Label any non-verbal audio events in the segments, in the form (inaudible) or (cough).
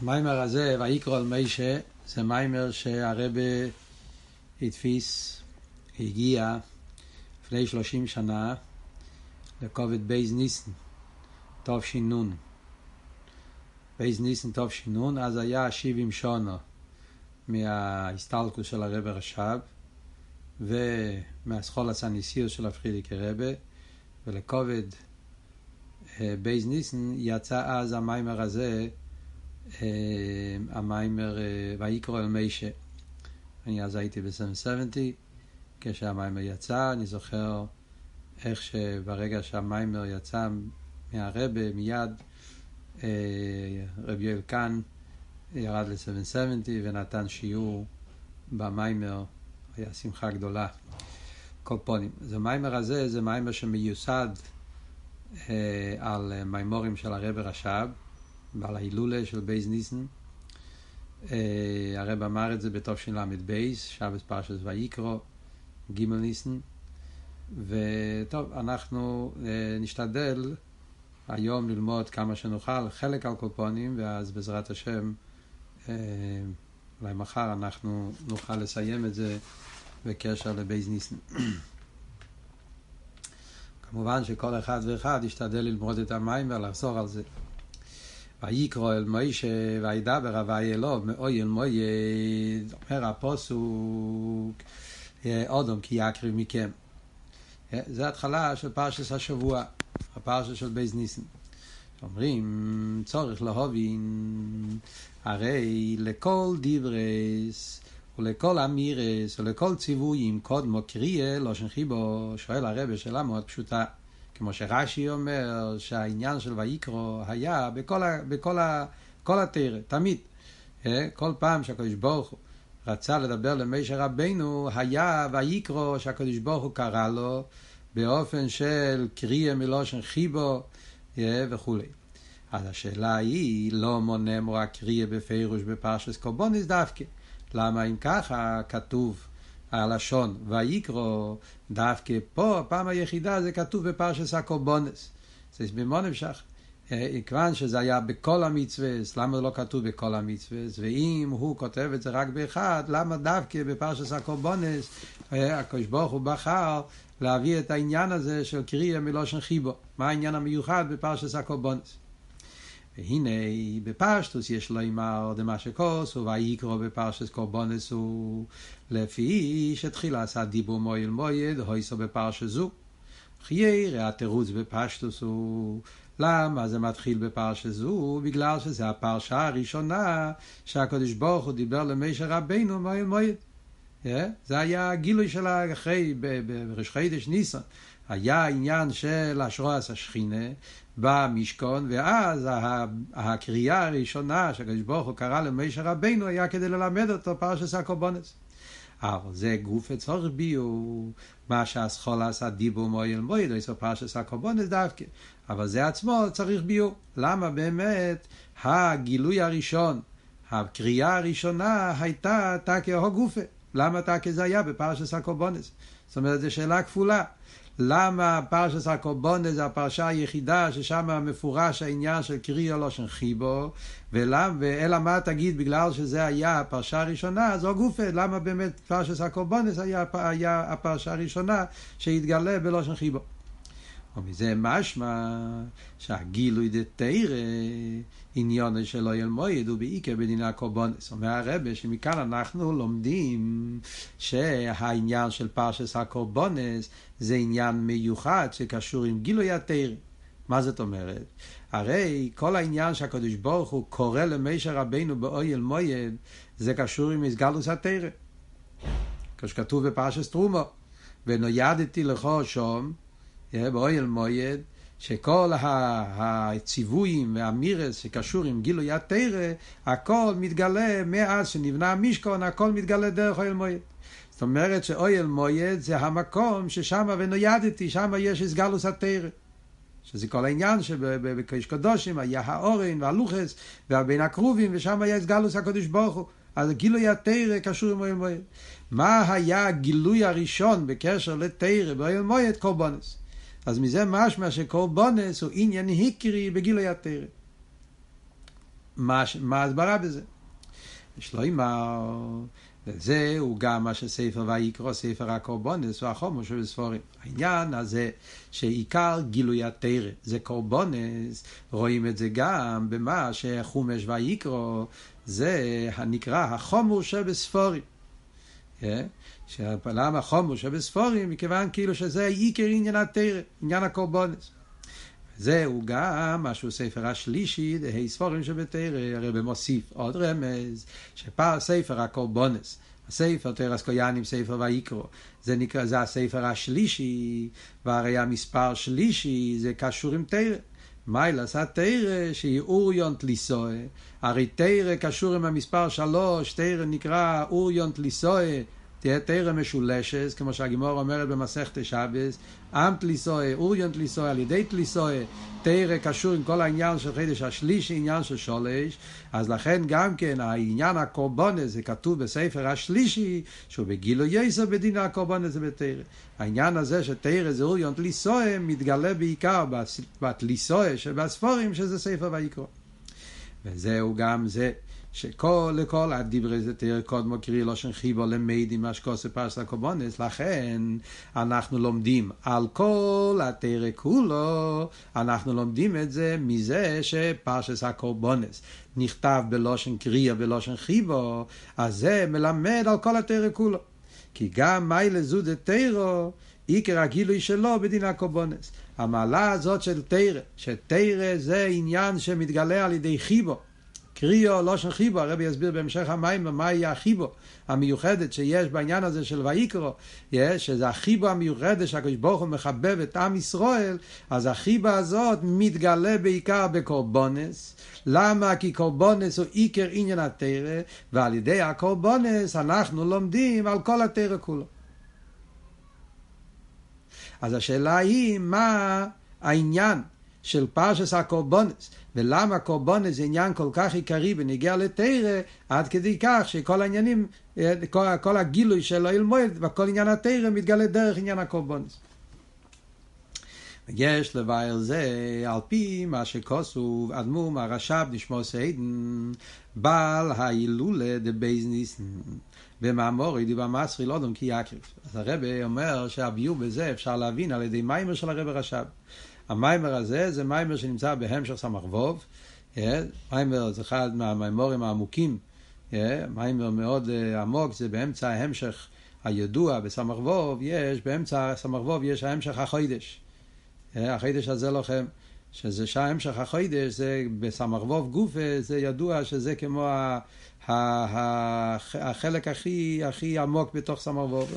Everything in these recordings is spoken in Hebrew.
המאמר הזה, ויקרא אל משה, זה מאמר שהרבי הדפיס, הגיע לפני שלושים שנה לכבוד ב' ניסן, תש"ן. ב' ניסן תש"ן, אז היה שבעים שנה מההסתלקות של הרבי רש"ב ומהתחלת הנשיאות של הפריערדיקער רבי, ולכבוד ב' ניסן יצא אז המאמר הזה המאמר ויקרא אל משה. אני אז הייתי ב-770, כשהמאמר יצא, אני זוכר איך שברגע שהמאמר יצא מהרבי, מיד רבי יואל קאן ירד ל-770 ונתן שיעור במאמר, היה שמחה גדולה. כל פנים. אז המאמר הזה זה מאמר שמיוסד על מאמרים של הרבי רש"ב, בעל ההילולה של ב' ניסן. הרבי אמר את זה בתשל"ב, שבת פרשת ויקרא, ג' ניסן. וטוב, אנחנו נשתדל היום ללמוד כמה שנוכל, חלק על כל פנים, ואז בעזרת השם, אולי מחר אנחנו נוכל לסיים את זה בקשר לב' ניסן. (coughs) כמובן שכל אחד ואחד ישתדל ללמוד את המאמר ולחזור על זה. ויקרא אל משה וידבר הוי' אליו מאוהל מועד. אומר הפסוק אדם כי יקריב מכם. זה התחלה של פרשת השבוע הפרשה של ב' ניסן. אומרים צריך להבין הרי לכל דיברס ולכל אמירס ולכל ציוויים קודמו קריה לא שנחיבו שואל הרבה שאלה מאוד פשוטה כמו שרש"י אומר שהעניין של ויקרו היה בכל, בכל התרא, תמיד. כל פעם שהקדוש ברוך הוא רצה לדבר למשה רבנו, היה ויקרו שהקדוש ברוך הוא קרא לו באופן של קריה מלושן חיבו וכולי. אז השאלה היא, לא מונה מורה קריה בפירוש בפרשס קורבוניס דווקא. למה אם ככה כתוב הלשון ויקרו דווקא פה הפעם היחידה זה כתוב בפרשס הקורבונס. זה במה נמשך כיוון שזה היה בכל המצווה למה לא כתוב בכל המצווה ואם הוא כותב את זה רק באחד למה דווקא בפרשס הקורבונס הקדוש ברוך הוא בחר להביא את העניין הזה של קריאה מלושן חיבו מה העניין המיוחד בפרשס הקורבונס והנה בפשטוס יש לו אמר דמה שכוס ויקרו בפרשס קורבונס הוא לפי שתחילה עשה דיבור מויל מויד הויסו בפרשס זו. חיירה התירוץ בפשטוס הוא למה זה מתחיל בפרשס זו? בגלל שזה הפרשה הראשונה שהקדוש ברוך הוא דיבר למשה רבינו מויל מויד זה היה הגילוי שלה אחרי בראש חידש ניסן היה עניין של אשרועס השכינה במשכון, ואז הקריאה הראשונה שהקדוש ברוך הוא קרא למשה רבינו היה כדי ללמד אותו פרשס הקורבנס. אבל זה גוף הצורך ביור, מה שהסחול עשה דיבור מויל מויל, יש פרשס הקורבנס דווקא. אבל זה עצמו צריך ביור. למה באמת הגילוי הראשון, הקריאה הראשונה הייתה תקה הו גופה? למה תקה זה היה בפרשס הקורבנס? זאת אומרת, זו שאלה כפולה. למה פרשס הקורבונה זה הפרשה היחידה ששם מפורש העניין של קריאה לושן חיבו ולמה, אלא מה תגיד בגלל שזה היה הפרשה הראשונה זו גופה למה באמת פרשס הקורבונס היה, היה הפרשה הראשונה שהתגלה בלושן חיבו ומזה משמע שהגילוי דתרא עניון שלא ילמוד הוא בעיקר בדיני הקורבונס. אומר הרבה שמכאן אנחנו לומדים שהעניין של פרשס הקורבונס זה עניין מיוחד שקשור עם גילוי התרא. מה זאת אומרת? הרי כל העניין שהקדוש ברוך הוא קורא למשה רבינו באויל מויד זה קשור עם הסגלוס התרא. כשכתוב בפרשס תרומו ונוידתי לכו שום באויל מויד שכל הציוויים והמירס שקשור עם גילוי התרא, הכל מתגלה מאז שנבנה המשכון, הכל מתגלה דרך אוהל מועד. זאת אומרת שאוהל מועד זה המקום ששם ונוידתי, שם יש הסגלוס התרא. שזה כל העניין שבקדוש קדושים היה האורן והלוחס והבין הקרובים ושם היה הסגלוס הקדוש ברוך הוא. אז גילוי התרא קשור עם אוהל מועד. מה היה הגילוי הראשון בקשר לתרא באוהל מועד? קורבנס. אז מזה משמע שקורבונס הוא עניין היקרי בגילוי התרא. מה, ההסברה בזה? יש לו אימר, וזה הוא גם מה שספר ויקרא, ספר הקורבונס והחומו שבספורים. העניין הזה שעיקר גילוי התרא זה קורבונס, רואים את זה גם במה שחומש ויקרא, זה הנקרא החומור שבספורים. כן? למה חומר שבספורים? מכיוון כאילו שזה עיקר עניין התרא, עניין הקורבונס. זהו גם משהו ספר השלישי, דהי ספורים שבתרא, הרב מוסיף עוד רמז, שפער ספר הקורבונס, הספר תרס קויאנים, ספר ויקרו, זה נקרא, זה הספר השלישי, והרי המספר שלישי זה קשור עם תרא. מיילס התרא שהיא אוריונט ליסוי, הרי תרא קשור עם המספר שלוש, תרא נקרא אוריונט ליסוי, תהיה תרא משולשת, כמו שהגימור אומרת במסכת שבס, עם תליסוי, אוריון תליסוי, על ידי תליסוי, תרא קשור עם כל העניין של חידש השלישי, עניין של שולש, אז לכן גם כן העניין הקורבונס זה כתוב בספר השלישי, שהוא בגילו יסר בדין הקורבונס זה בתרא. העניין הזה שתרא זה אוריון תליסוי, מתגלה בעיקר בתליסוי שבספורים, שזה ספר ויקרא. וזהו גם זה. שכל לכל הדברי זה תראה קודמו קרי לושן חיבו למיידים אשקוסי פרסה קובונס, לכן אנחנו לומדים על כל התרא כולו, אנחנו לומדים את זה מזה שפרשס הקורבונס נכתב בלושן קריאה בלושן חיבו, אז זה מלמד על כל התרא כולו. כי גם מיילה זו דה תרא, עיקר הגילוי שלו בדין הקורבונס. המעלה הזאת של תרא, שתרא זה עניין שמתגלה על ידי חיבו. קריאו לא של חיבו, הרבי יסביר בהמשך המים מה יהיה החיבו המיוחדת שיש בעניין הזה של ויקרו, שזה החיבו המיוחדת שהקדוש ברוך הוא מחבב את עם ישראל, אז החיבו הזאת מתגלה בעיקר בקורבונס. למה? כי קורבונס הוא עיקר עניין התרא, ועל ידי הקורבונס אנחנו לומדים על כל התרא כולו. אז השאלה היא מה העניין של פרשס הקורבונס, ולמה קורבונס זה עניין כל כך עיקרי בניגיע לתרא, עד כדי כך שכל העניינים, כל, כל הגילוי של אוהל מועד וכל עניין התרא מתגלה דרך עניין הקורבונס. יש לבאר זה על פי מה שכתב אדמו"ר מהורש"ב נשמתו עדן בעל ההילולה דב' ניסן במאמרו דיבור המתחיל אדם כי יקריב. אז הרבי אומר שהביאור בזה אפשר להבין על ידי מאמר של הרבי רש"ב. המאמר הזה זה מאמר שנמצא בהמשך סמ"ך וו. אה, מאמר זה אחד מהמאמרים העמוקים, אה, מאמר מאוד אה, עמוק, זה באמצע ההמשך הידוע בסמ"ך ווב, יש, באמצע סמ"ך ווב יש ההמשך החוידש. החוידש הזה לוחם. שזה שהמשך החוידש, זה בסמ"ך ווב גופה, זה ידוע שזה כמו ה, החלק הכי, הכי עמוק בתוך סמ"ך ווב.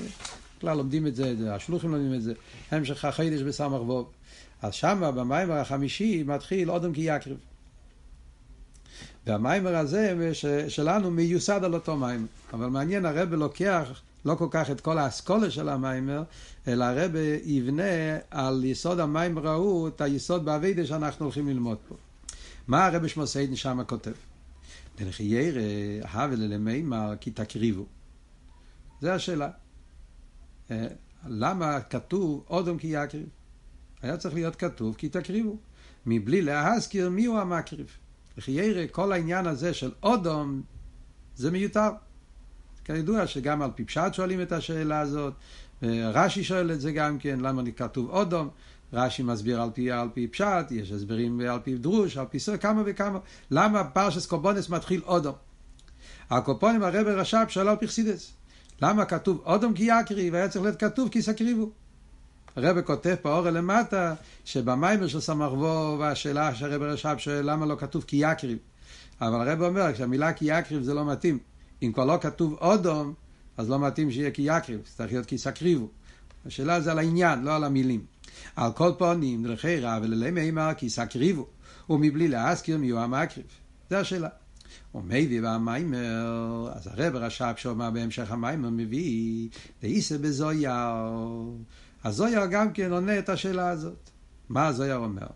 בכלל לומדים את זה, השלוחים לומדים את זה, המשך החוידש בסמ"ך ווב. אז שמה במיימר החמישי מתחיל אודם כי יקריב. והמיימר הזה שלנו מיוסד על אותו מיימר. אבל מעניין, הרב לוקח לא כל כך את כל האסכולה של המיימר, אלא הרב יבנה על יסוד המיימר ההוא את היסוד באביידה שאנחנו הולכים ללמוד פה. מה הרב שמוסיידן שמה כותב? דרך ירא, הווה למימר כי תקריבו. זה השאלה. אה, למה כתוב אודם כי יקריב? היה צריך להיות כתוב כי תקריבו, מבלי להזכיר מיהו המקריב. וכי ירא כל העניין הזה של אודום זה מיותר. כידוע שגם על פי פשט שואלים את השאלה הזאת, רש"י שואל את זה גם כן, למה כתוב אודום, רש"י מסביר על פי, על פי פשט, יש הסברים על פי דרוש, על פי סור, כמה וכמה, למה פרשס קורבונס מתחיל אודום? הקורבונים הרב רש"ב שואל על פרסידס, למה כתוב אודום כי יקריב, היה צריך להיות כתוב כי סקריבו. הרב כותב פה אורל למטה, שבמיימר של סמ"ך וו, והשאלה שהרב רש"ב שואל למה לא כתוב כי יקריב. אבל הרב אומר, כשהמילה כי יקריב זה לא מתאים. אם כבר לא כתוב אודום, אז לא מתאים שיהיה כי יקריב, צריך להיות כי סקריבו. השאלה זה על העניין, לא על המילים. על כל פונים, דרכי רע וללי מימר כי סקריבו, ומבלי להזכיר מי הוא המקריב. זה השאלה. ומביא במיימר, אז הרב רש"ב שאומר בהמשך המיימר מביא, דאיסה בזויר. הזויר גם כן עונה את השאלה הזאת. מה הזויר אומר?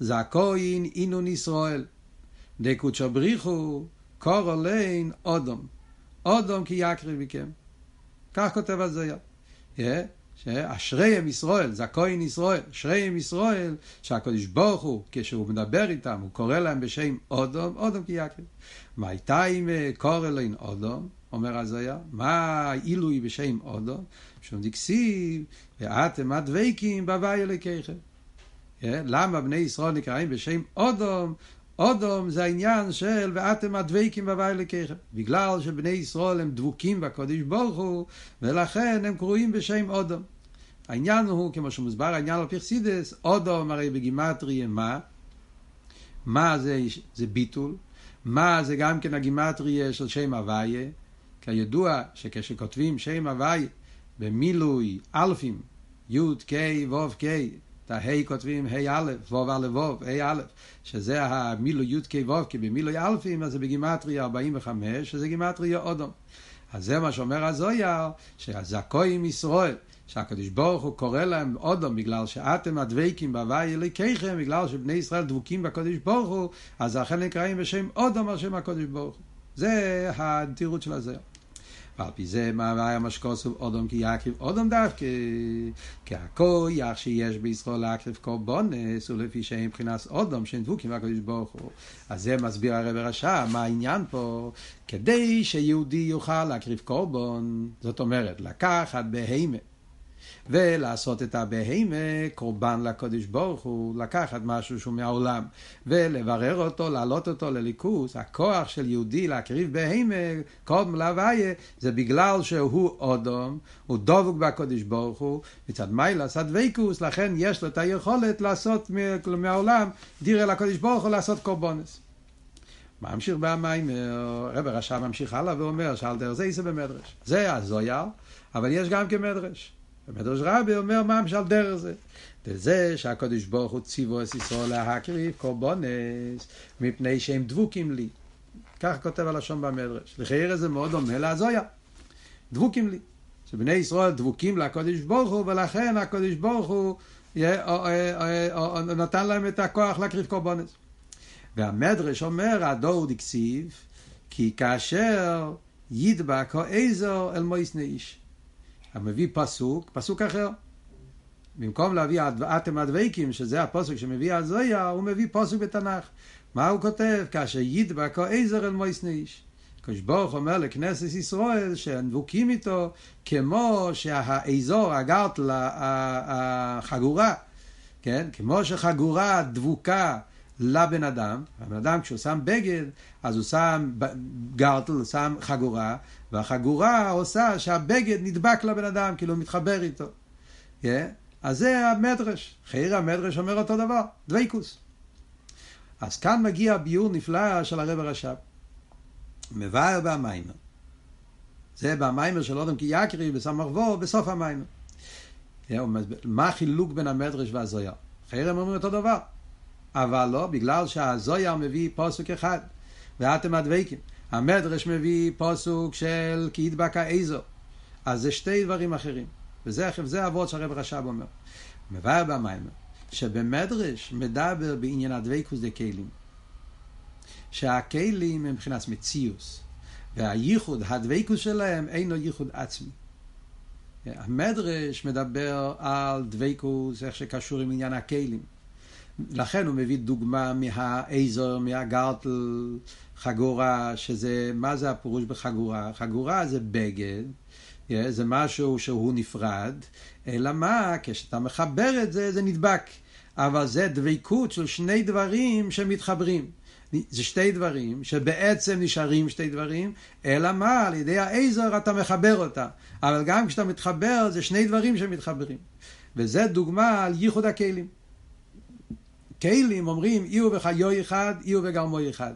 זכוין אינון ישראל, דקודשו בריחו, קורו לין אודום. אודום כי יקריב מכם. כך כותב הזויר. Yeah, אשריהם ישראל, זכוין ישראל, אשריהם ישראל, שהקדוש ברוך הוא, כשהוא מדבר איתם, הוא קורא להם בשם אודום, אודום כי יקר. מה הייתה אם קורא להם אודום? אומר הזויה, מה עילוי בשם אודום? שום דקסיב, ואתם הדבקים בהווי אלוקיכם. למה בני ישראל נקראים בשם אודום? אודום זה העניין של ואתם הדבקים בהווי אלוקיכם. בגלל שבני ישראל הם דבוקים בקודש ברוך הוא, ולכן הם קרואים בשם אודום. העניין הוא, כמו שמוסבר העניין על פרסידס, אודום הרי בגימטריה מה? מה זה, זה ביטול, מה זה גם כן הגימטריה של שם הוויה, כידוע שכשכותבים שם הוויה במילוי אלפים, י' ק' ו' ק', את הה' כותבים ה' א', ו' א' ו', ה' א', שזה המילוי י' ק' ו', כי במילוי אלפים אז זה בגימטריה 45, שזה גימטריה אודום. אז זה מה שאומר הזויר, שהזכויים ישראל, שהקדוש ברוך הוא קורא להם אודום בגלל שאתם הדבקים בהווי אלוקיכם, בגלל שבני ישראל דבוקים בקדוש ברוך הוא, אז לכן נקראים בשם אודום על שם הקדוש ברוך הוא. זה התירוץ של הזויר. ועל פי זה מה היה משקוסו אודום כי יקריב אודום דווקא כי הכויח שיש בישראל להקריב קורבונס ולפי שהם מבחינת אודום שהם דבוקים והקדוש ברוך הוא. אז זה מסביר הרב רשע מה העניין פה? כדי שיהודי יוכל להקריב קורבון זאת אומרת לקחת בהימה ולעשות את הבהמה קורבן לקודש ברוך הוא, לקחת משהו שהוא מהעולם ולברר אותו, להעלות אותו לליכוס, הכוח של יהודי להקריב בהמה, קודם להוויה, זה בגלל שהוא אודום, הוא דבוק בקודש ברוך הוא, מצד מיילס הדבקוס, לכן יש לו את היכולת לעשות מהעולם, דירה לקודש ברוך הוא לעשות קורבנס. ממשיך במים, רב הרשע ממשיך הלאה ואומר שעל דרך זה יישא במדרש. זה הזויר, אבל יש גם כמדרש. במדרש רבי אומר מה משל דרך זה. זה שהקדוש ברוך הוא ציוו את ישראל להקריב קורבונס מפני שהם דבוקים לי. כך כותב הלשון במדרש. לחייר זה מאוד דומה להזויה. דבוקים לי. שבני ישראל דבוקים לקדוש ברוך הוא ולכן הקדוש ברוך הוא נתן להם את הכוח להקריב קורבונס. והמדרש אומר הדור דקסיב כי כאשר ידבק העזר אל מויסנה איש. המביא פסוק, פסוק אחר. במקום להביא אתם הדבקים, שזה הפסוק שמביא הזויה, הוא מביא פסוק בתנ"ך. מה הוא כותב? כאשר ידבק עזר אל מויס נאיש. הקדוש ברוך אומר לכנסת ישראל שהם דבוקים איתו כמו שהאזור, הגרטל, החגורה, כן? כמו שחגורה דבוקה לבן אדם, הבן אדם כשהוא שם בגד, אז הוא שם גרטל, הוא שם חגורה, והחגורה עושה שהבגד נדבק לבן אדם, כאילו הוא מתחבר איתו. Yeah? אז זה המדרש. חייר המדרש אומר אותו דבר, דוויקוס. אז כאן מגיע ביור נפלא של הרב הרש"ב. מבאר במיימר. זה במיימר של אודם כי יקרי בסמ"ך וו בסוף המיימר. מה החילוק בין המדרש והזויה? חייר הם אומרים אותו דבר. אבל לא, בגלל שהזויה מביא פוסק אחד, ואתם הדבקים. המדרש מביא פוסוק של כי ידבק האיזו. אז זה שתי דברים אחרים. וזה, וזה אבות שהרב רש"ב אומר. מבאר במיימר, שבמדרש מדבר בעניין הדבקוס דקיילים. שהכלים הם מבחינת מציוס, והייחוד, הדבקוס שלהם אינו ייחוד עצמי. המדרש מדבר על דבקוס, איך שקשור עם עניין הכלים. לכן הוא מביא דוגמה מהאזור, מהגרטל, חגורה, שזה, מה זה הפירוש בחגורה? חגורה זה בגד, זה משהו שהוא נפרד, אלא מה, כשאתה מחבר את זה, זה נדבק. אבל זה דבקות של שני דברים שמתחברים. זה שתי דברים שבעצם נשארים שתי דברים, אלא מה, על ידי האזור אתה מחבר אותה. אבל גם כשאתה מתחבר, זה שני דברים שמתחברים. וזה דוגמה על ייחוד הכלים. כלים אומרים, אי וחיו אחד, אי וגרמו אחד.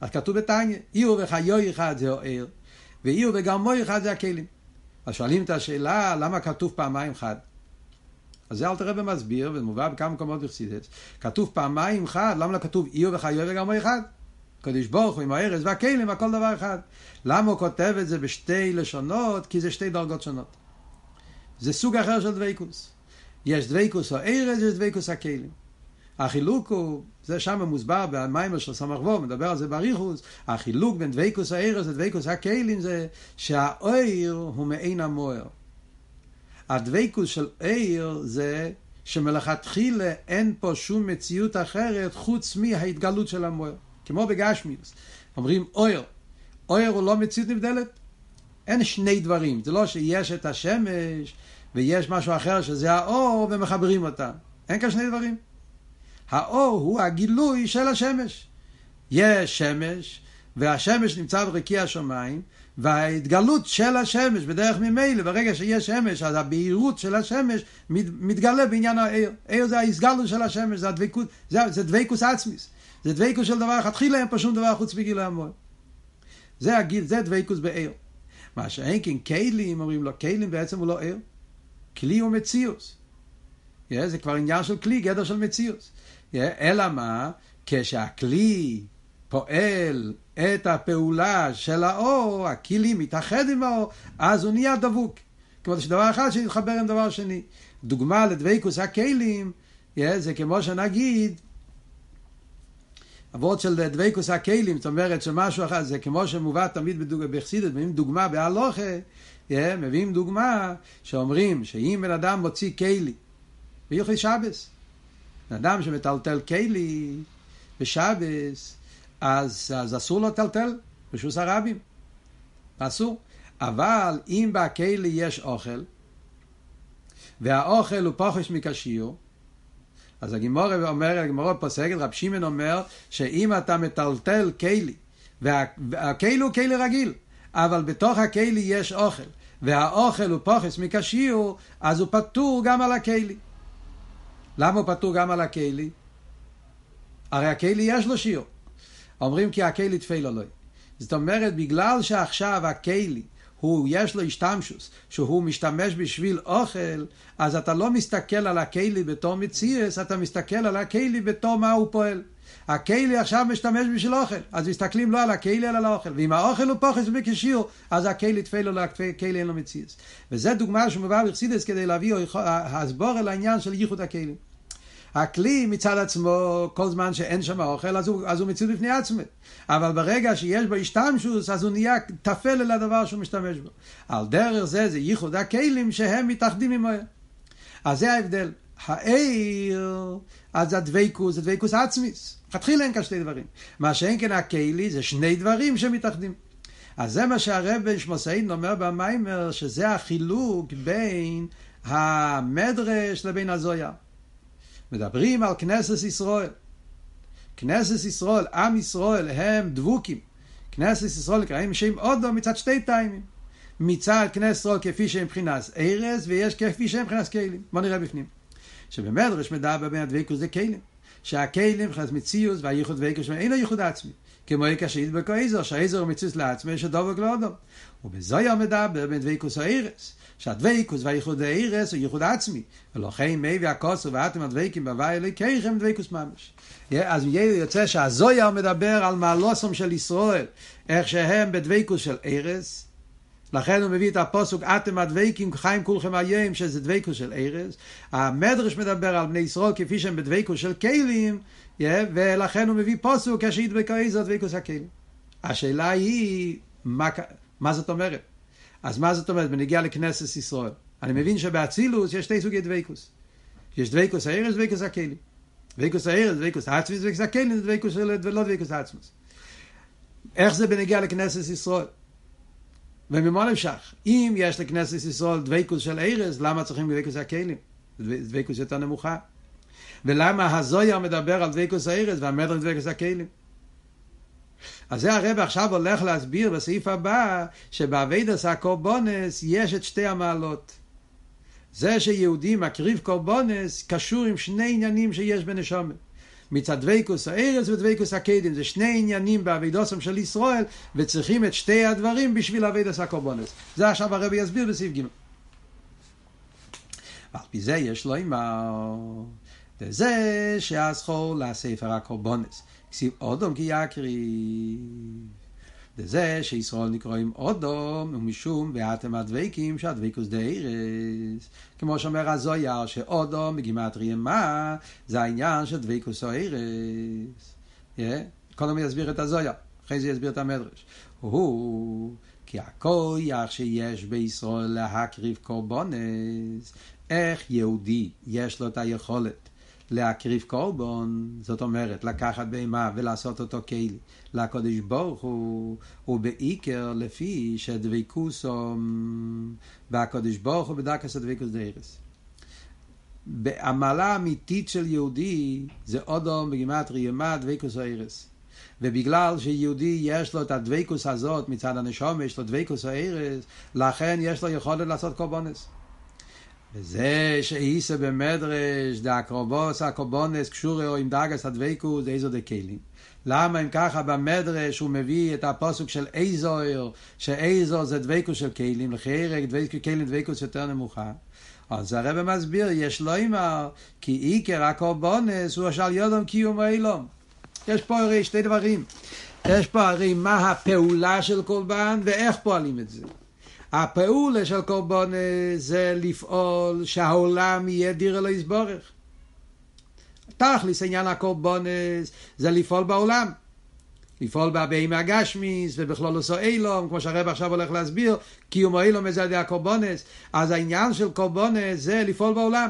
אז כתוב בתניא, אי וחיו אחד זה אוהר, ואי וגרמו אחד זה הכלים. אז שואלים את השאלה, למה כתוב פעמיים חד? אז זה אלתר רבי מסביר, ומובא בכמה מקומות בחסידס. כתוב פעמיים חד, למה לא כתוב אי וחיו וגרמו אחד? קדוש ברוך הוא עם הארץ והכלים והכל דבר אחד. למה הוא כותב את זה בשתי לשונות? כי זה שתי דרגות שונות. זה סוג אחר של דוויקוס. יש דוויקוס הארץ, יש דוויקוס הכלים. החילוק הוא, זה שם מוסבר במיימר של סמ"ך וו, מדבר על זה באריכוס, החילוק בין דוויקוס הארץ לדוויקוס הכלים זה שהאויר הוא מעין המוער. הדבקות של עיר זה שמלכתחילה אין פה שום מציאות אחרת חוץ מההתגלות של המוער. כמו בגשמיוס. אומרים אויר. אויר הוא לא מציאות נבדלת. אין שני דברים. זה לא שיש את השמש ויש משהו אחר שזה האור ומחברים אותם. אין כאן שני דברים. האור הוא הגילוי של השמש. יש שמש, והשמש נמצא ברקיע השמיים, וההתגלות של השמש בדרך ממילא, ברגע שיש שמש, אז הבהירות של השמש מתגלה בעניין העיר. עיר זה ההסגלות של השמש, זה הדבקות, זה, זה דבקוס עצמיס. זה דבקוס של דבר אחד, תחילה אין פה שום דבר חוץ מגיל המועד. זה הגיל, זה דבקוס בעיר. מה שאין כן כלים, אומרים לו, כלים בעצם הוא לא עיר. כלי הוא מציאוס. Yeah, זה כבר עניין של כלי, גדר של מציאוס. אלא מה? כשהכלי פועל את הפעולה של האור, הכלי מתאחד עם האור, אז הוא נהיה דבוק. כמו שדבר אחד שיתחבר עם דבר שני. דוגמה לדבקוס הכלים, זה כמו שנגיד, אבות של דבקוס הכלים, זאת אומרת שמשהו אחר, זה כמו שמובא תמיד בדוג... בחסידת, מביאים דוגמה בהלוכה, מביאים דוגמה שאומרים שאם בן אדם מוציא כלי, ביוחד שבס, אדם שמטלטל כלי בשבס, אז, אז אסור לו לטלטל, רשוס הרבים, אסור. אבל אם בכלי יש אוכל, והאוכל הוא פוחש מקשיר, אז הגימור אומר, הגימור פוסקת, רב שמעון אומר, שאם אתה מטלטל כלי, והכלי הוא כלי רגיל, אבל בתוך הכלי יש אוכל, והאוכל הוא פוחס מקשיר, אז הוא פטור גם על הכלי. למה הוא פטור גם על הכלי? הרי הכלי יש לו שיעור. אומרים כי הכלי תפיל אלוהי. זאת אומרת, בגלל שעכשיו הכלי, הוא, יש לו השתמשוס, שהוא משתמש בשביל אוכל, אז אתה לא מסתכל על הכלי בתור מציאס, אתה מסתכל על הכלי בתור מה הוא פועל. הכלי עכשיו משתמש בשביל אוכל, אז מסתכלים לא על הכלי אלא על האוכל, ואם האוכל הוא פוחס ובקשיר, אז הכלי תפל לו, הכלי אין לו מציאס. וזה דוגמה שמובא בחסידס כדי להביא הסבור אל העניין של ייחוד הכלים. הכלי מצד עצמו, כל זמן שאין שם אוכל, אז הוא, אז הוא מציאות בפני עצמו. אבל ברגע שיש בו השתמשוס, אז הוא נהיה טפל אל הדבר שהוא משתמש בו. על דרך זה, זה ייחוד הכלים שהם מתאחדים עם. אז זה ההבדל. העיר, אז זה דבייקוס, זה דבייקוס עצמיס. מתחיל אין כאן שני דברים. מה שאין כן הכלי, זה שני דברים שמתאחדים. אז זה מה שהרב בן שמוסיין אומר במיימר, שזה החילוק בין המדרש לבין הזויה. מדברים על כנסת ישראל. כנסת ישראל, עם ישראל, הם דבוקים. כנסת ישראל נקראים שם אודו מצד שתי טיימים. מצד כנסת ישראל כפי שהם מבחינת ארז, ויש כפי שהם מבחינת כלים. בוא נראה בפנים. שבמדרש מדבר בין הדבקות זה כלים. שהכלים מבחינת מציאוס והייחוד דבקות שלהם אין ייחוד עצמי. כמו איקה שהדבקו איזו, שהאיזו הוא מציאוס לעצמי, שדובק לאודו. ובזויה מדבר בין דבקות הארז. שהדבקוס והייחוד האירס הוא ייחוד עצמי. ולכן מי והכוסו ואתם הדבקים בהווי אלוהיכם דבקוס ממש. אז יוצא שהזויה מדבר על מעלוסם של ישראל, איך שהם בדבקוס של ארס. לכן הוא מביא את הפוסוק אתם הדבקים חיים כולכם היום שזה דבקוס של ארס. המדרש מדבר על בני ישראל כפי שהם בדבקוס של כלים, ולכן הוא מביא פוסוק כשידבקו איזו דבקוס הכלים. השאלה היא, מה, מה זאת אומרת? אז מה זאת אומרת בנגיע לכנסת ישראל? אני מבין שבאצילוס יש שתי סוגי דבקוס. יש דבקוס הארץ ודבקוס הכלים. דבקוס הארץ, דבקוס העצמי, דבקוס הכלים, דבקוס של ולא דבקוס העצמוס. איך זה בנגיע לכנסת ישראל? וממה נמשך? אם יש לכנסת ישראל דבקוס של ארץ, למה צריכים דבקוס הכלים? דבקוס יותר נמוכה. ולמה הזויה מדבר על דבקוס הארץ והמדרן דבקוס הכלים? אז זה הרב עכשיו הולך להסביר בסעיף הבא, שבאביידס הקורבונס יש את שתי המעלות. זה שיהודי מקריב קורבונס קשור עם שני עניינים שיש בנשומת. מצד דבקוס הארץ ודבקוס הקדים, זה שני עניינים באבידוסם של ישראל, וצריכים את שתי הדברים בשביל אבידוס הקורבונס. זה עכשיו הרבי יסביר בסעיף ג'. ועל פי זה יש לו אמר, וזה שהזכור לספר הקורבונס. כסיב אודום כי יקריב. וזה שישראל נקראים אודום, ומשום ואתם הדבקים שהדבקוס דאירס. כמו שאומר הזויר, שאודום בגימטריה מה, זה העניין של דבקוס או אירס. קודם יסביר את הזויר, אחרי זה יסביר את המדרש. הוא כי הכויח שיש בישראל להקריב קורבונס, איך יהודי יש לו את היכולת להקריב קורבון, זאת אומרת, לקחת בהמה ולעשות אותו כלי לקודש ברוך הוא, ובעיקר לפי שדבקוס בקודש ברוך הוא בדקס הדבקוס דרס. המעלה האמיתית של יהודי זה אודום בגימטרי ימה דבקוס הארס. ובגלל שיהודי יש לו את הדבקוס הזאת מצד הנשום, יש לו דבקוס הארס, לכן יש לו יכולת לעשות קורבונס. וזה שאיסה במדרש, דאקרובוס הקורבונס קשורו עם דאגס הדבקוס, איזו דקלים. למה אם ככה במדרש הוא מביא את הפוסוק של איזויר, שאיזו זה דבקוס של כלים, לחיירק כלים דבקוס יותר נמוכה. אז הרב מסביר, יש לו אימר, כי עיקר הקורבונס הוא אשר יודום קיום האילום. יש פה הרי שתי דברים. יש פה הרי מה הפעולה של קורבן ואיך פועלים את זה. הפעולה של קורבן זה לפעול שהעולם יהיה דיר אלוהי יסבורך. תכלס עניין הקורבנס זה לפעול בעולם. לפעול בהבאים הגשמיס ובכלול עושו אילום, כמו שהרב עכשיו הולך להסביר, קיום אילום זה על ידי הקורבנס. אז העניין של קורבנס זה לפעול בעולם.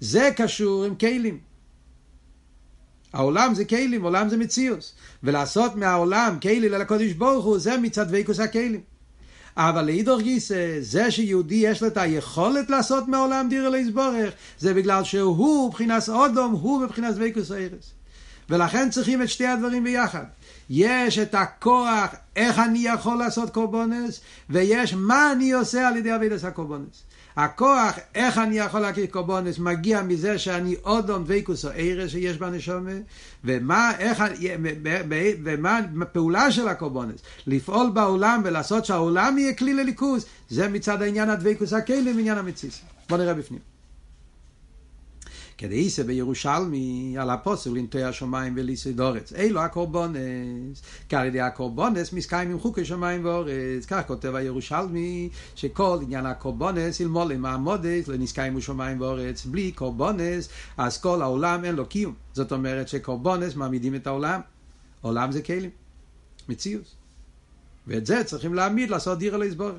זה קשור עם כלים. העולם זה כלים, עולם זה מציאוס. ולעשות מהעולם כלי לקודש ברוך הוא, זה מצד ויקוס הכלים. אבל לאידור גיסא, זה שיהודי יש לו את היכולת לעשות מהעולם דיר אלוהי יסבורך, זה בגלל שהוא מבחינת אודום, הוא מבחינת ויקוס איירס. ולכן צריכים את שתי הדברים ביחד. יש את הכוח, איך אני יכול לעשות קורבונס, ויש מה אני עושה על ידי אבידס הקורבונס. הכוח, איך אני יכול להכיר קורבונס, מגיע מזה שאני אודום דבקוס או ערש שיש בנשומה, ומה, איך, ומה הפעולה של הקורבונס, לפעול בעולם ולעשות שהעולם יהיה כלי לליכוז, זה מצד העניין הדבקוס הכלים, עניין המציס. בוא נראה בפנים. כדאיסה בירושלמי על הפוסל לנטוי השמיים וליסי דורץ. אילו הקורבונס, ידי הקורבונס מסקיים עם חוקי שמיים ואורץ. כך כותב הירושלמי, שכל עניין הקורבונס ילמול עם העמודס לנסקיים ושמיים ואורץ. בלי קורבונס, אז כל העולם אין לו קיום. זאת אומרת שקורבונס מעמידים את העולם. עולם זה כלים, מציאוס. ואת זה צריכים להעמיד, לעשות דירה להסבורך.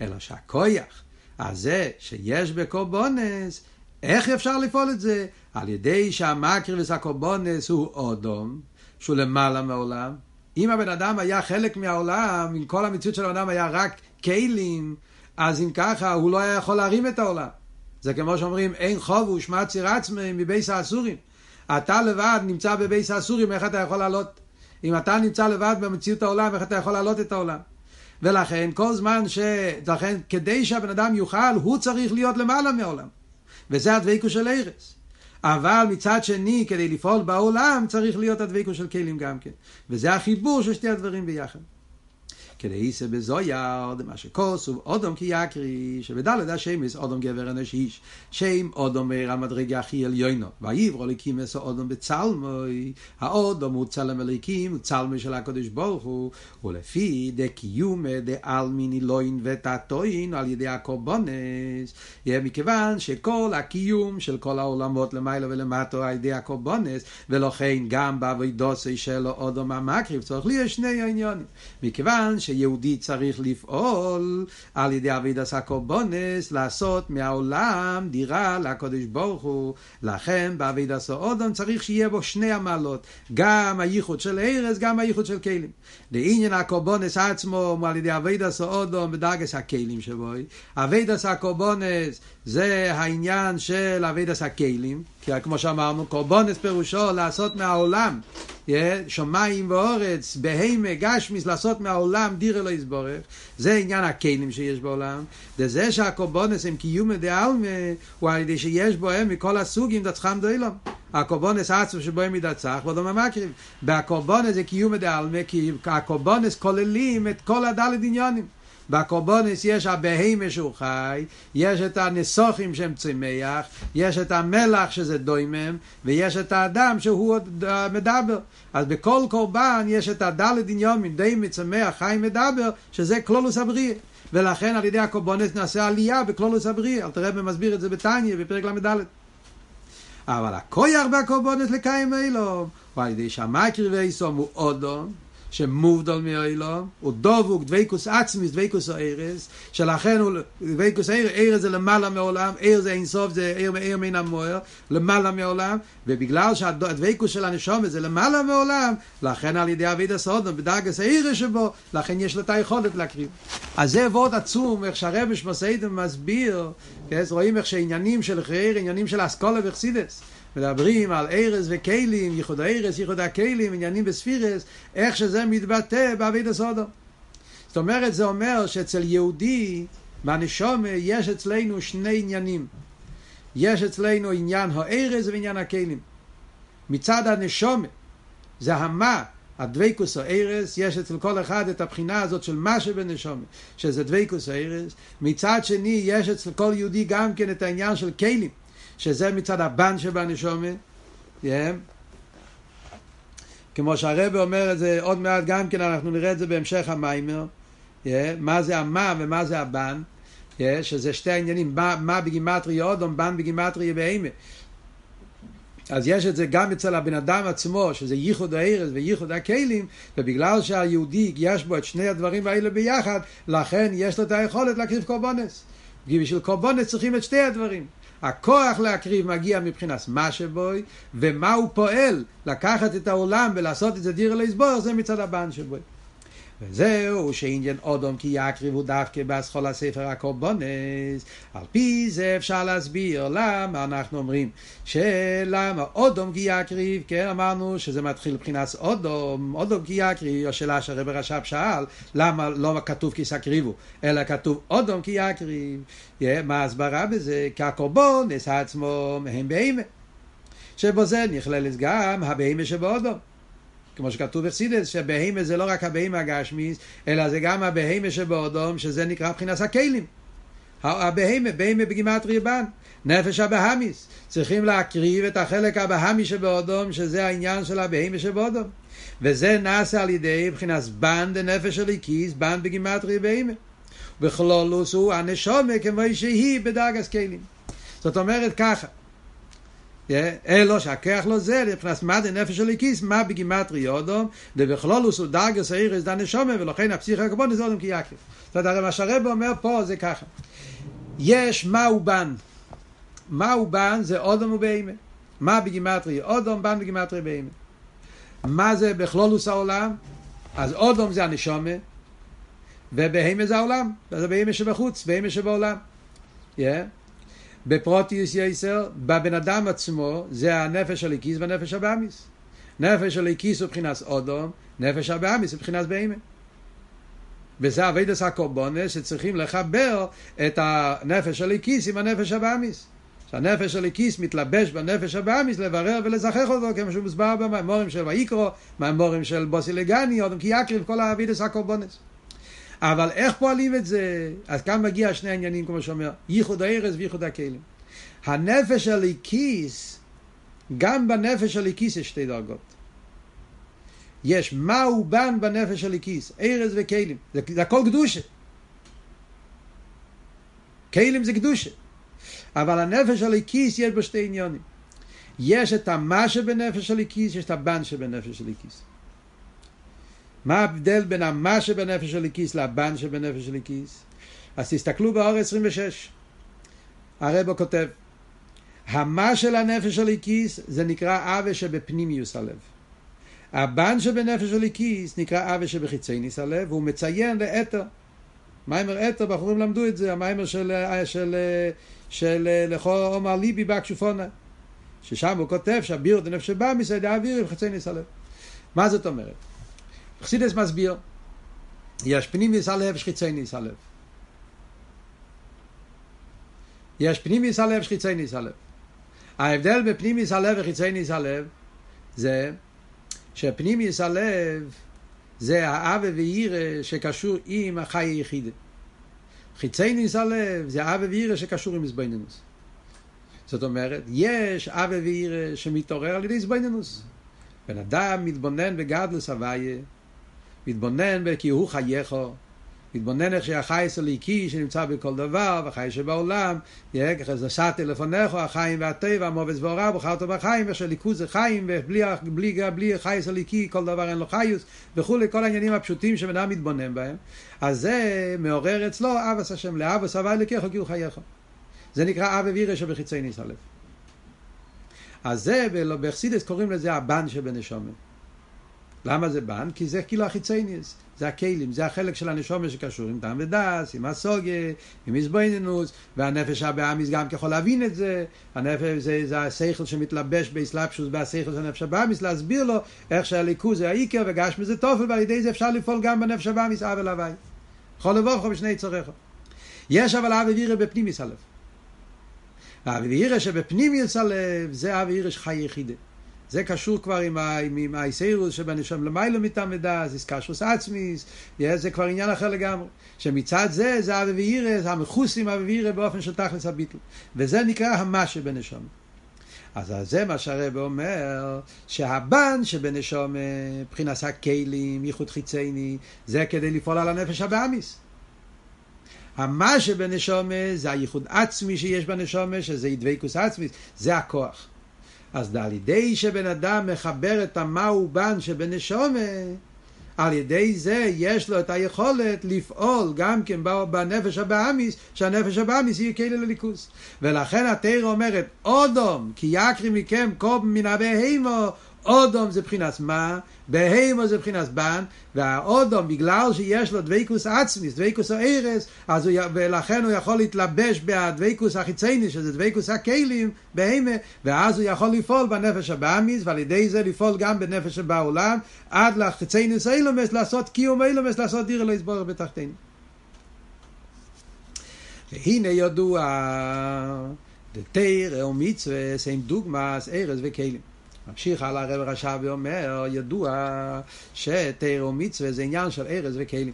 אלא שהכויח הזה שיש בקורבונס, איך אפשר לפעול את זה? על ידי שהמקריבס הקורבונס הוא אודום, שהוא למעלה מעולם. אם הבן אדם היה חלק מהעולם, אם כל המציאות של האדם היה רק כלים, אז אם ככה, הוא לא היה יכול להרים את העולם. זה כמו שאומרים, אין חוב ושמע ציר עצמי מבייס האסורים. אתה לבד נמצא בבייס האסורים, איך אתה יכול לעלות? אם אתה נמצא לבד במציאות העולם, איך אתה יכול לעלות את העולם? ולכן, כל זמן ש... לכן, כדי שהבן אדם יוכל, הוא צריך להיות למעלה מהעולם. וזה הדבקו של ארץ. אבל מצד שני, כדי לפעול בעולם, צריך להיות הדבקו של כלים גם כן. וזה החיבור של שתי הדברים ביחד. כדאיסא בזויר, דמה שכוסו, אודום כי יקרי, שבדלת השמש אודום גבר אנשיש, שם אודום מאיר המדרגה הכי עליונו, ויברו אליקים עשו אודום בצלמוי, האודום הוא צלם אליקים, הוא צלמי של הקדוש ברוך הוא, ולפי דקיומה דאלמיני לוין ותתוין על ידי הקורבונס, יהיה מכיוון שכל הקיום של כל העולמות למעלה ולמטו על ידי הקורבונס, ולכן גם בעבודוסי שלו אודום המקריב, צריך להיות שני העניונים. מכיוון שיהודי צריך לפעול על ידי עבודת הקורבנות, לעשות מהעולם דירה לקדוש ברוך הוא. לכן בעבודת האדם צריך שיהיה בו שני המעלות, גם הייחוד של אורות, גם הייחוד של כלים. לעניין הקורבנות עצמו, על ידי עבודת האדם בדרגת הכלים שבו. עבודת הקורבנות זה העניין של עבודת הכלים, כי כמו שאמרנו, קורבנות פירושו לעשות מהעולם. שמיים וארץ, בהמה, גשמיות, לעשות מהעולם דירה לו יתברך, זה עניין הכלים שיש בעולם, וזה שהקורבונס הם קיום דעלמה, הוא על ידי שיש בהם מכל הסוגים דצחם דוילום. הקורבונס עצמו שבו הם ידצח, ועוד לא מקריב. והקורבונס זה קיום דעלמה, כי הקורבונס כוללים את כל הדלת עניונים. בקורבונס יש הבהמה שהוא חי, יש את הנסוכים שהם צמח, יש את המלח שזה דוימם, ויש את האדם שהוא עוד מדבר. אז בכל קורבן יש את הדלת עניומים, די מצמח, חי מדבר, שזה כלולוס הבריאה. ולכן על ידי הקורבונס נעשה עלייה בכלולוס הבריאה. אל תראה ומסביר את זה בתניא, בפרק ל"ד. אבל הכויח בקורבונס לקיים אילום, הוא על ידי שהמקריבי סום הוא אודום, שמובדל מאילום, הוא דבוק דבקוס עצמיס, דבקוס הארז, שלכן הוא דבקוס הארז, ארז זה למעלה מעולם, ארז זה אינסוף, זה עיר, עיר מן המוער, למעלה מעולם, ובגלל שהדבקוס של הנשומת זה למעלה מעולם, לכן על ידי אביד הסודום, בדרגס הארז שבו, לכן יש לו את היכולת להקריב. אז זה עבוד עצום, איך שהרבש מסעידם מסביר, אז רואים איך שעניינים של חייר, עניינים של אסכולה וחסידס, מדברים על ארז וכלים, ייחוד הארז, ייחוד הכלים, עניינים בספירס, איך שזה מתבטא בעביד הסודו. זאת אומרת, זה אומר שאצל יהודי, בנשומה, יש אצלנו שני עניינים. יש אצלנו עניין הארז ועניין הכלים. מצד הנשומה, זה המה, הדבקוס הארס, יש אצל כל אחד את הבחינה הזאת של מה שבנשומה, שזה דבקוס הארס. מצד שני, יש אצל כל יהודי גם כן את העניין של כלים. שזה מצד הבן שבנשומה, yeah. כמו שהרבא אומר את זה עוד מעט גם כן, אנחנו נראה את זה בהמשך המיימר, yeah. מה זה המה ומה זה הבן, yeah. שזה שתי העניינים, מה, מה בגימטרי אודום, בן בגימטרי בהמה. אז יש את זה גם אצל הבן אדם עצמו, שזה ייחוד הארץ וייחוד הכלים, ובגלל שהיהודי יש בו את שני הדברים האלה ביחד, לכן יש לו את היכולת להקריב קורבנס. בשביל קורבנס צריכים את שתי הדברים. הכוח להקריב מגיע מבחינת מה שבוי, ומה הוא פועל לקחת את העולם ולעשות את זה דיר לסבור, זה מצד הבן שבוי. וזהו שעניין אודום כי יקריבו דווקא באסכול הספר הקורבונס. על פי זה אפשר להסביר למה אנחנו אומרים שלמה אודום כי יקריב, כן אמרנו שזה מתחיל מבחינת אודום, אודום כי יקריב, השאלה שהרב רש"ב שאל, למה לא כתוב כי סקריבו, אלא כתוב אודום כי יקריב. מה ההסברה בזה? כי הקורבונס עצמו הם בהמה. שבו זה נכללת גם הבהמה שבאודום. כמו שכתוב בחסידס, שבהמה זה לא רק הבהמה הגשמיס, אלא זה גם הבהמה שבאודום, שזה נקרא מבחינת הכלים. הבהמה, בהמה בגימטרי בן, נפש הבהמיס. צריכים להקריב את החלק הבהמי שבאודום, שזה העניין של הבהמה שבאודום. וזה נעשה על ידי מבחינת בן דנפש של איקיס, בן בגימטרי בהמה. בכלולוס הוא הנשומה כמו שהיא בדרגס כלים. זאת אומרת ככה, אלו שהכח לו זה, מבחינת מה זה נפש של הקיס, מה בגימטרי יודום, דבכלולוס הוא דרגס דן נשומה, ולכן הפסיכי הקבון זה אודם כיעקב. זאת אומרת, מה שהרב אומר פה זה ככה. יש מה הוא בן. מה הוא בן זה אודם ובהמה. מה בגימטרי אודום, בן בגימטרי בהמה. מה זה בכלולוס העולם? אז אודום זה הנשומה, ובהמה זה העולם. זה בהמה שבחוץ, בהמה שבעולם. Yeah. בפרטיות יותר, בבן אדם עצמו, זה הנפש האלוקית והנפש הבהמית. נפש האלוקית הוא מבחינת אדם, נפש הבהמית הוא מבחינת בהמה. וזה עבודת הקורבנות שצריכים לחבר את הנפש האלוקית עם הנפש הבהמית. שהנפש האלוקית מתלבש בנפש הבהמית לברר ולזכך אותו כמו שהוא מוסבר במאמרים של ויקרא, מאמרים של באתי לגני, אדם כי יקריב כל העבודת הקורבנות. אבל איך פועלים את זה? אז כאן מגיע שני העניינים, כמו שאומר, ייחוד הארז וייחוד הכלים. הנפש הליקיס, גם בנפש הליקיס יש שתי דרגות. יש מהו בן בנפש הליקיס, ארז וכלים. זה, זה הכל קדושה. כלים זה קדושה. אבל הנפש הליקיס יש בו שתי עניונים. יש את המה שבנפש הליקיס, יש את הבן שבנפש הליקיס. מה ההבדל בין המה שבנפש הליקיס לבן שבנפש הליקיס? אז תסתכלו באור 26. הרב כותב, המה של הנפש הליקיס זה נקרא אבה שבפנימיוס הלב. הבן שבנפש הליקיס נקרא אבה שבחיצייניס הלב, והוא מציין לאתר. מיימר אתר, בחורים למדו את זה, המיימר של, של, של, של לכל עומר ליבי בהקשופונה. ששם הוא כותב שהביר את הנפש שבא מסעד האוויר ובחיצייניס הלב. מה זאת אומרת? חסידס מסביר, יש פנימיס הלב, יש חיצייניס הלב. יש פנימיס הלב, יש חיצייניס הלב. ההבדל בפנימיס הלב וחיצייניס הלב זה שפנימיס הלב זה האווה ואירא שקשור עם החי היחידה. חיצייניס הלב זה האווה ואירא שקשור עם זבנינוס. זאת אומרת, יש אווה ואירא שמתעורר על ידי זבנינוס. בן אדם מתבונן בגדלוס הוויה מתבונן בכי הוא חייך, מתבונן איך שהחייס הליקי שנמצא בכל דבר, והחי שבעולם, חזשת טלפונך, החיים והטבע, המובץ והורא, בחרת בחיים, ושליכוז זה חיים, ובלי בלי, בלי חייס הליקי כל דבר אין לו חיוס, וכולי, כל העניינים הפשוטים שבן אדם מתבונן בהם. אז זה מעורר אצלו אבס השם לאבס אבי אלוקיך כי הוא חייך. זה נקרא אבי וירא שבחיצי ניס הלב. אז זה, בחסידס קוראים לזה הבן שבנשומת. למה זה בן? כי זה כאילו החיצייניאס, זה הכלים, זה החלק של הנשומה שקשור עם טעם ודס, עם הסוגיה, עם איזבוינינוס, והנפש הבאמיס גם יכול להבין את זה, הנפש זה, זה השכל שמתלבש באסלאפשוס בהשכל של הנפש הבאמיס, להסביר לו איך שהליכוז זה העיקר וגשמי זה תופל, ועל ידי זה אפשר לפעול גם בנפש הבאמיס אב אל הוואי. יכול לבוא בשני צורך. יש אבל אבי וירא בפנימיס הלב. האבי וירא שבפנימיס הלב זה אבי וירא שחי יחידה. זה קשור כבר עם, עם, עם האיסיירוס שבנשם למיילו מתעמדה, זה קשורוס עצמיס, זה כבר עניין אחר לגמרי. שמצד זה, זה אבי ואירא, המחוסים אבי ואירא באופן של תכלס הביטל. וזה נקרא המה שבנשם. אז זה מה שהרב אומר, שהבן שבנשום, מבחינת הכלים, ייחוד חיצייני, זה כדי לפעול על הנפש הבאמיס. המה שבנשומה זה הייחוד עצמי שיש בנשומה, שזה דבקוס עצמי, זה הכוח. אז על ידי שבן אדם מחבר את המהו בן שבנשומה, על ידי זה יש לו את היכולת לפעול גם כן בנפש הבאמיס, שהנפש הבאמיס יהיה כאילו לליכוס. ולכן התרא אומרת, אודום, כי יקרי מכם קוב מן הבהימו, אודום זה מבחינת מה, בהימו זה מבחינת בן, והאודום בגלל שיש לו דבקוס עצמיס, דבקוס הארס, אז הוא, ולכן הוא יכול להתלבש בדבקוס החיצייני, שזה דבקוס הכלים, בהימה, ואז הוא יכול לפעול בנפש הבאמיס, ועל ידי זה לפעול גם בנפש שבעולם, עד לחיצייניס אילומס, לעשות קיום אילומס, לעשות דיר אלוהי יסבור בתחתינו. והנה ידוע, דתרא ומצווה, הם דוגמאס, ארז וכלים. ממשיך על הרב רש"ב ואומר, ידוע שתירו מצווה זה עניין של ארז וכלים.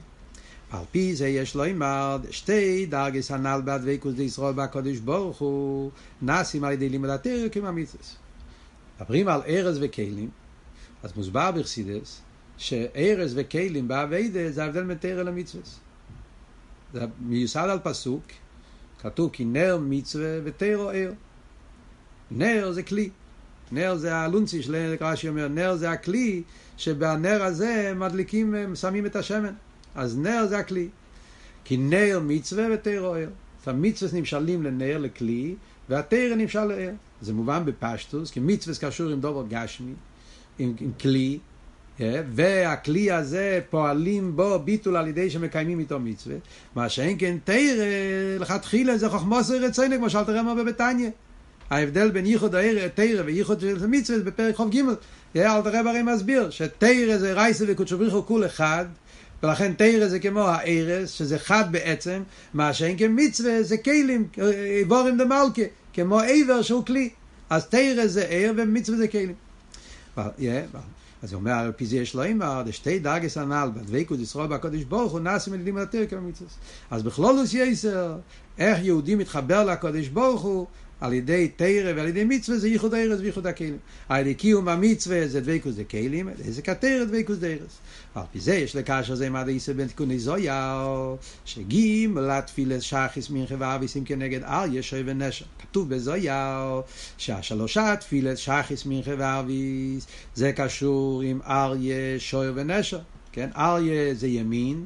על פי זה יש לו אמר, שתי דרגס הנ"ל בהדבקוס דישראל בקודש ברוך הוא, נעשים על ידי לימוד התירו כמו מצווה. מדברים על ארז וכלים, אז מוסבר בחסידס, שארז וכלים באביידה זה ההבדל בין תירו למצווה. זה מיוסד על פסוק, כתוב כי נר מצווה ותירו ער. נר זה כלי. נר זה הלונצי של רש"י אומר, נר זה הכלי שבנר הזה מדליקים, שמים את השמן. אז נר זה הכלי. כי נר מצווה ותרא ער. המצווה נמשלים לנר, לכלי, והתרא נמשל לער. זה מובן בפשטוס, כי מצווה קשור עם דובר גשמי, עם, עם כלי, אה, והכלי הזה פועלים בו ביטול על ידי שמקיימים איתו מצווה, מה שאין כן תרא, לכתחילה זה חוכמוסר רצוני, כמו שאלת רמר בביתניה. ההבדל בין ייחוד תרא וייחוד של מצווה זה בפרק חוב ג' אל תראה הרי מסביר שתרא זה רייסה וקודשו בריחו כול אחד ולכן תרא זה כמו הארס שזה חד בעצם מה שאין כמצווה זה כלים איבורים דמלכה כמו עבר שהוא כלי. אז תרא זה ער ומצווה זה כלים. אז הוא אומר, על פי זה יש לו אימר, שתי דרגס הנ"ל, בדבקות ישראל בקודש ברוך הוא נאסים על ידי מלתר כמצווה. אז בכלולוס יסר, איך יהודי מתחבר לקודש ברוך הוא, על ידי תרא ועל ידי מצווה זה ייחוד ארץ וייחוד הכלים. על ידי קיום המצווה זה דבקוס דקלים, זה כתרא דבקוס דרס. על פי זה יש לקשר זה מה דייסה בין תיקוני זויאר, שגים לתפילת שחיס מנחה ואביסים כנגד אריה שוי ונשר. כתוב בזויאר שהשלושה תפילת שחיס מנחה ואביס זה קשור עם אריה שוי ונשר. כן, אריה זה ימין,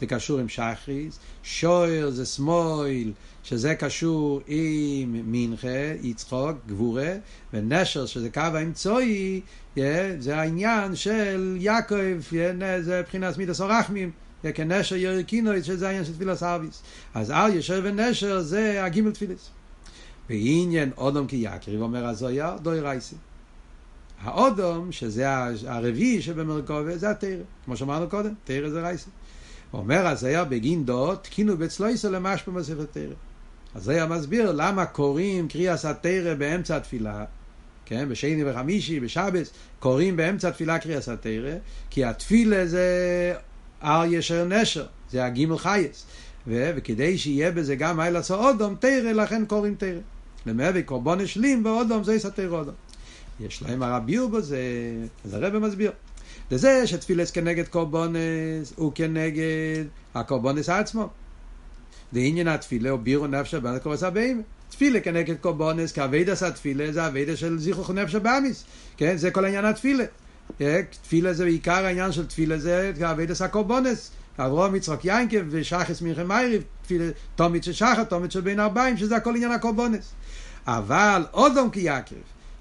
זה קשור עם שחריס, שויר זה שמאל, שזה קשור עם מנחה, יצחוק, גבורה, ונשר, שזה קו האמצעי, זה העניין של יעקב, זה מבחינת מידס אורחמים, כנשר ירקינוי, שזה העניין של תפילס ארביס. אז אל ישר ונשר זה הגימל תפילס. בעניין אודום כי יקריב, אומר הזויה, דוי רייסי. האודום, שזה הרביעי שבמרכובה, זה התרא. כמו שאמרנו קודם, תרא זה רייסי. אומר הזיה בגין דו, תקינו בצלויסו למשפע מספר תרא. אז זה מסביר למה קוראים קריאס התרא באמצע התפילה, כן, בשני וחמישי, בשבס, קוראים באמצע התפילה קריאס התרא, כי התפילה זה אר ישר נשר, זה הגימל חייס. ו- וכדי שיהיה בזה גם מה לעשות אודום, תרא, לכן קוראים תרא. למעבר קורבון השלים ואודום זה יסתר אודום. יש להם הרב ביור בזה, אז הרב מסביר. לזה שתפילס כנגד קורבונס הוא כנגד הקורבונס עצמו. ועניין התפילה הוא בירו נפש הבא קורבנס הבאים. תפילה כנגד קורבונס, כי אבידס התפילה זה אבידס של זיכרוך נפש הבאמיס. כן, זה כל העניין התפילה. תפילה זה בעיקר העניין של תפילה זה אבידס הקורבונס. אברום יצחק יינקב ושחס מלחם מייריב, תומית של שחר, תומית של בין ארבעים, שזה הכל עניין הקורבונס. אבל אודום כיעקב,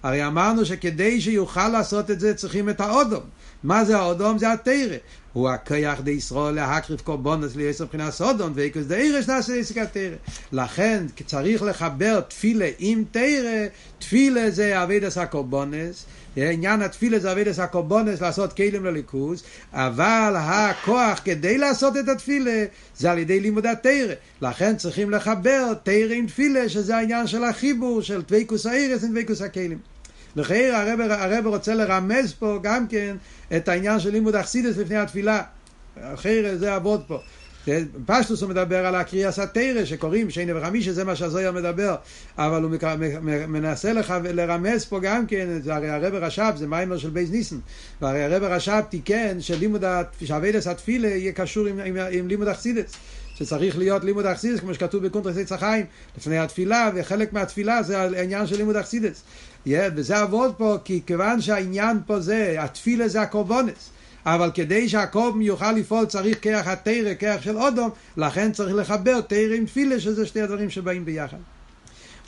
הרי אמרנו שכדי שיוכל לעשות את זה צריכים את האודום. מה זה האודום? זה התרא. הוא הכיח די ישראל להקריב קורבונס ליסר מבחינת סודום, ואיקוס דאירש נעשה עסק התרא. לכן צריך לחבר תפילה עם תרא, תפילה זה אבידס הקורבונס, עניין התפילה זה אבידס הקורבונס לעשות כלים לליכוז, אבל הכוח כדי לעשות את התפילה זה על ידי לימוד התרא. לכן צריכים לחבר תרא עם תפילה, שזה העניין של החיבור של דבקוס האירס עם דבקוס הכלים. לחייר הרב, רוצה לרמז פה גם כן את העניין של לימוד אכסידס לפני התפילה. חייר זה אבות פה. פשטוס הוא מדבר על הקריאס התרא שקוראים שני וחמישה, זה מה שהזויר מדבר, אבל הוא מנסה לך לרמז פה גם כן, זה הרי הרב רש"ב, זה מיימר של בייז ניסן, והרי הרב רש"ב תיקן שלימוד, שאביידס התפילה יהיה קשור עם, עם, עם לימוד אכסידס. שצריך להיות לימוד אכסידס, כמו שכתוב בקונטרס עץ החיים, לפני התפילה, וחלק מהתפילה זה העניין של לימוד אכסידס. Yeah, וזה עבוד פה, כי כיוון שהעניין פה זה, התפילה זה הקורבונס. אבל כדי שהקורבן יוכל לפעול צריך כרך התרא, כרך של אודום, לכן צריך לחבר תרא עם תפילה, שזה שתי הדברים שבאים ביחד.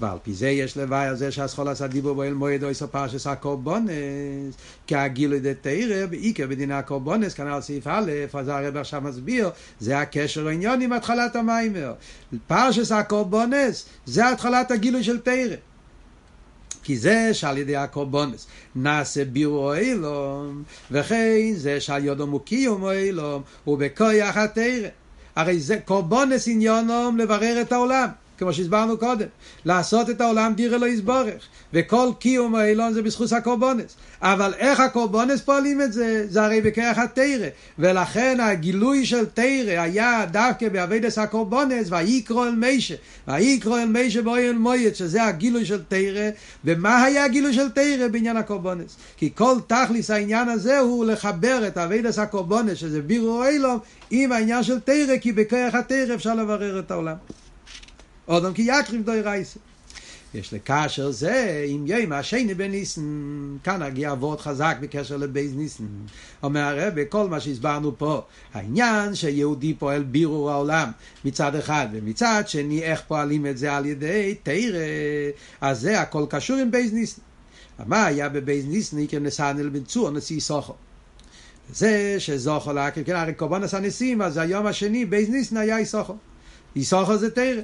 ועל פי זה יש לוואי על זה שהסחול עשה דיבור באל מועד או יסו פרשס הקורבונס, כי הגילוי דה תרא, בעיקר בדיני הקורבונס, על סעיף א', אז הרב עכשיו מסביר, זה הקשר העניון עם התחלת המיימר. פרשס הקורבונס, זה התחלת הגילוי של תרא. כי זה שעל ידי הקורבונס נעשה בירו אילום, וכן זה שעל יודו מוקיום אילום, ובכויח התרא. הרי זה קורבונס עניונום לברר את העולם. כמו שהסברנו קודם, לעשות את העולם דירה לא יסבורך, וכל קיום העולם זה בזכות הקורבנות. אבל איך הקורבנות פועלים את זה? זה הרי בכוח התורה, ולכן הגילוי של תורה היה דווקא בעבודת הקורבנות, ויקרא אל משה, ויקרא אל משה באוהל מועד, שזה הגילוי של תורה, ומה היה הגילוי של תורה בעניין הקורבנות? כי כל תכלית העניין הזה הוא לחבר את עבודת הקורבנות, שזה בירור עולם, עם העניין של תורה, כי בכוח התורה אפשר לברר את העולם. אודם כי יקריב דוי רייסה. יש לקשר זה עם יום השני בניסן, כאן הגיע עבוד חזק בקשר לבייז ניסן. אומר הרב, כל מה שהסברנו פה, העניין שיהודי פועל בירור העולם מצד אחד, ומצד שני איך פועלים את זה על ידי תרא, אז זה הכל קשור עם בייז ניסן. מה היה בבייז ניסן, איקר נסענל בן צור, נשיא סוחו. זה שזוכו להקריב, כן, הרי קורבן עשה ניסים, אז היום השני בייז ניסן היה איסוכו. איסוכו זה תרא.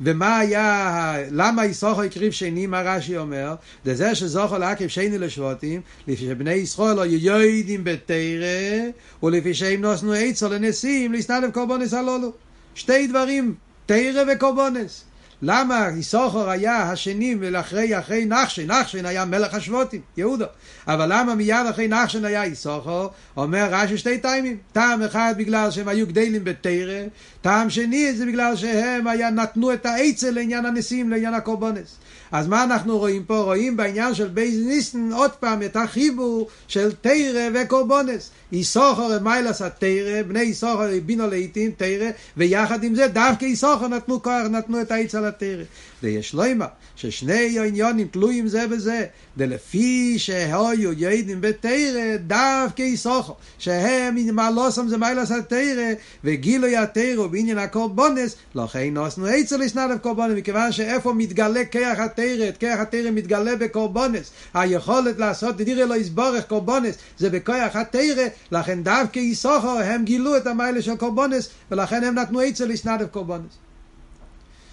ומה היה, למה יסוכו הקריב שני, מה רש"י אומר? זה שזוכו להקריב שני לשבוטים, לפי שבני ישראל לא יודעים בתרא, ולפי שהם נוסנו עצו לנשיאים, להסתלם קורבונס הלולו. שתי דברים, תרא וקורבונס. למה איסוכר היה השני ולאחרי אחרי נחשן, נחשן היה מלך השבוטים, יהודה. אבל למה מיד אחרי נחשן היה איסוכר? אומר רש"י שתי טיימים. טעם אחד בגלל שהם היו גדלים בתרא, טעם שני זה בגלל שהם היה, נתנו את העצה לעניין הנשיאים, לעניין הקורבונס. אז מה אנחנו רואים פה? רואים בעניין של בייז ניסן עוד פעם את החיבור של תרא וקורבונס. איסוכר מיילס התרא, בני איסוכר בינו לעיתים תרא, ויחד עם זה דווקא איסוכר נתנו כוח, נתנו את העץ על התרא. ויש לו אימה, ששני עניונים תלויים זה בזה, ולפי שהיו ידים בתרא, דווקא איסוכר, שהם מעלוסם זה מיילס התרא, וגילוי התרא בעניין הקורבונס, לכן נוסנו עצה לשנת הקורבונס, מכיוון שאיפה מתגלה כרך התרא, כרך התרא מתגלה בקורבונס, היכולת לעשות דירה לא יסבורך קורבונס, זה בכוח התרא, לכן דווקא איסוכו הם גילו את המיילה של קורבונס, ולכן הם נתנו עצה לשנת קורבונס.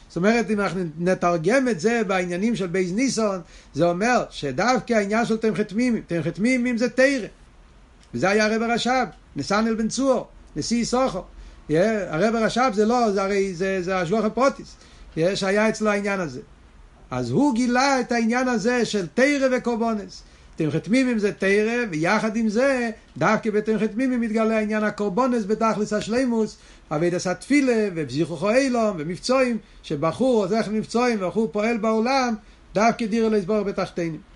זאת אומרת, אם אנחנו נתרגם את זה בעניינים של בייז ניסון, זה אומר שדווקא העניין של תמחת מימים, תמחת מימים זה תרא. וזה היה הרב הרש"ב, נסנל בן צור, נשיא סוכו. הרב הרש"ב זה לא, זה הרי זה, זה השלוח הפרוטיס, שהיה אצלו העניין הזה. אז הוא גילה את העניין הזה של תרא וקורבונס. תמחת מימים זה תרא, ויחד עם זה, דווקא בתמחת מימים מתגלה העניין הקורבונס בתכלס השלימוס, אבי דסה תפילה, ובזיכוכו אילום, ומבצועים, שבחור עוזר מבצועים, ובחור פועל בעולם, דווקא דירה לסבור בתחתינים.